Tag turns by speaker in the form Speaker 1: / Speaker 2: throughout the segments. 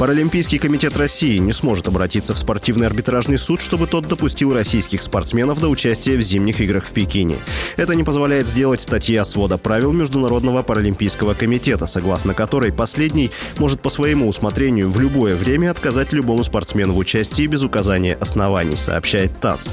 Speaker 1: Паралимпийский комитет России не сможет обратиться в спортивный арбитражный суд, чтобы тот допустил российских спортсменов до участия в зимних играх в Пекине. Это не позволяет сделать статья свода правил Международного паралимпийского комитета, согласно которой последний может по своему усмотрению в любое время отказать любому спортсмену в участии без указания оснований, сообщает ТАСС.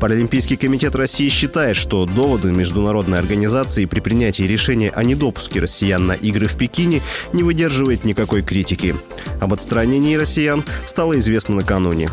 Speaker 1: Паралимпийский комитет России считает, что доводы международной организации при принятии решения о недопуске россиян на игры в Пекине не выдерживает никакой критики. Об отстранении россиян стало известно накануне.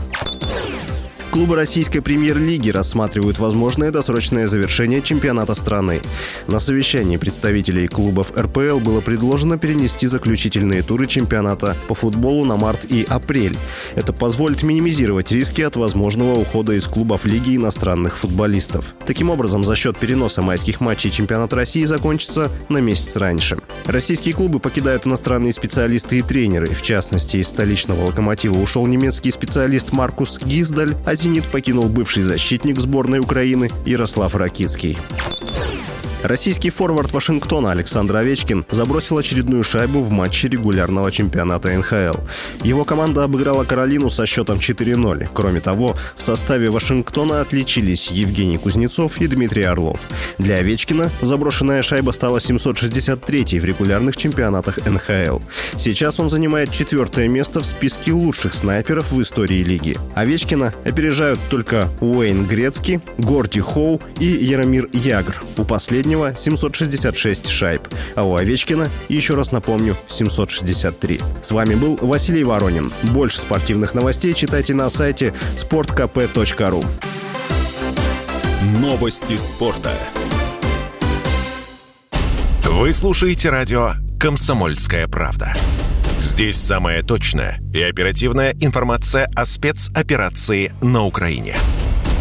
Speaker 1: Клубы российской премьер-лиги рассматривают возможное досрочное завершение чемпионата страны. На совещании представителей клубов РПЛ было предложено перенести заключительные туры чемпионата по футболу на март и апрель. Это позволит минимизировать риски от возможного ухода из клубов лиги иностранных футболистов. Таким образом, за счет переноса майских матчей чемпионат России закончится на месяц раньше. Российские клубы покидают иностранные специалисты и тренеры. В частности, из столичного «Локомотива» ушел немецкий специалист Маркус Гиздаль, а «Зенит» покинул бывший защитник сборной Украины Ярослав Ракицкий. Российский форвард Вашингтона Александр Овечкин забросил очередную шайбу в матче регулярного чемпионата НХЛ. Его команда обыграла Каролину со счетом 4-0. Кроме того, в составе Вашингтона отличились Евгений Кузнецов и Дмитрий Орлов. Для Овечкина заброшенная шайба стала 763-й в регулярных чемпионатах НХЛ. Сейчас он занимает четвертое место в списке лучших снайперов в истории лиги. Овечкина опережают только Уэйн Грецки, Горди Хоу и Яромир Ягр. У последнего последнего 766 шайб, а у Овечкина, еще раз напомню, 763. С вами был Василий Воронин. Больше спортивных новостей читайте на сайте sportkp.ru.
Speaker 2: Новости спорта.
Speaker 3: Вы слушаете радио «Комсомольская правда». Здесь самая точная и оперативная информация о спецоперации на Украине.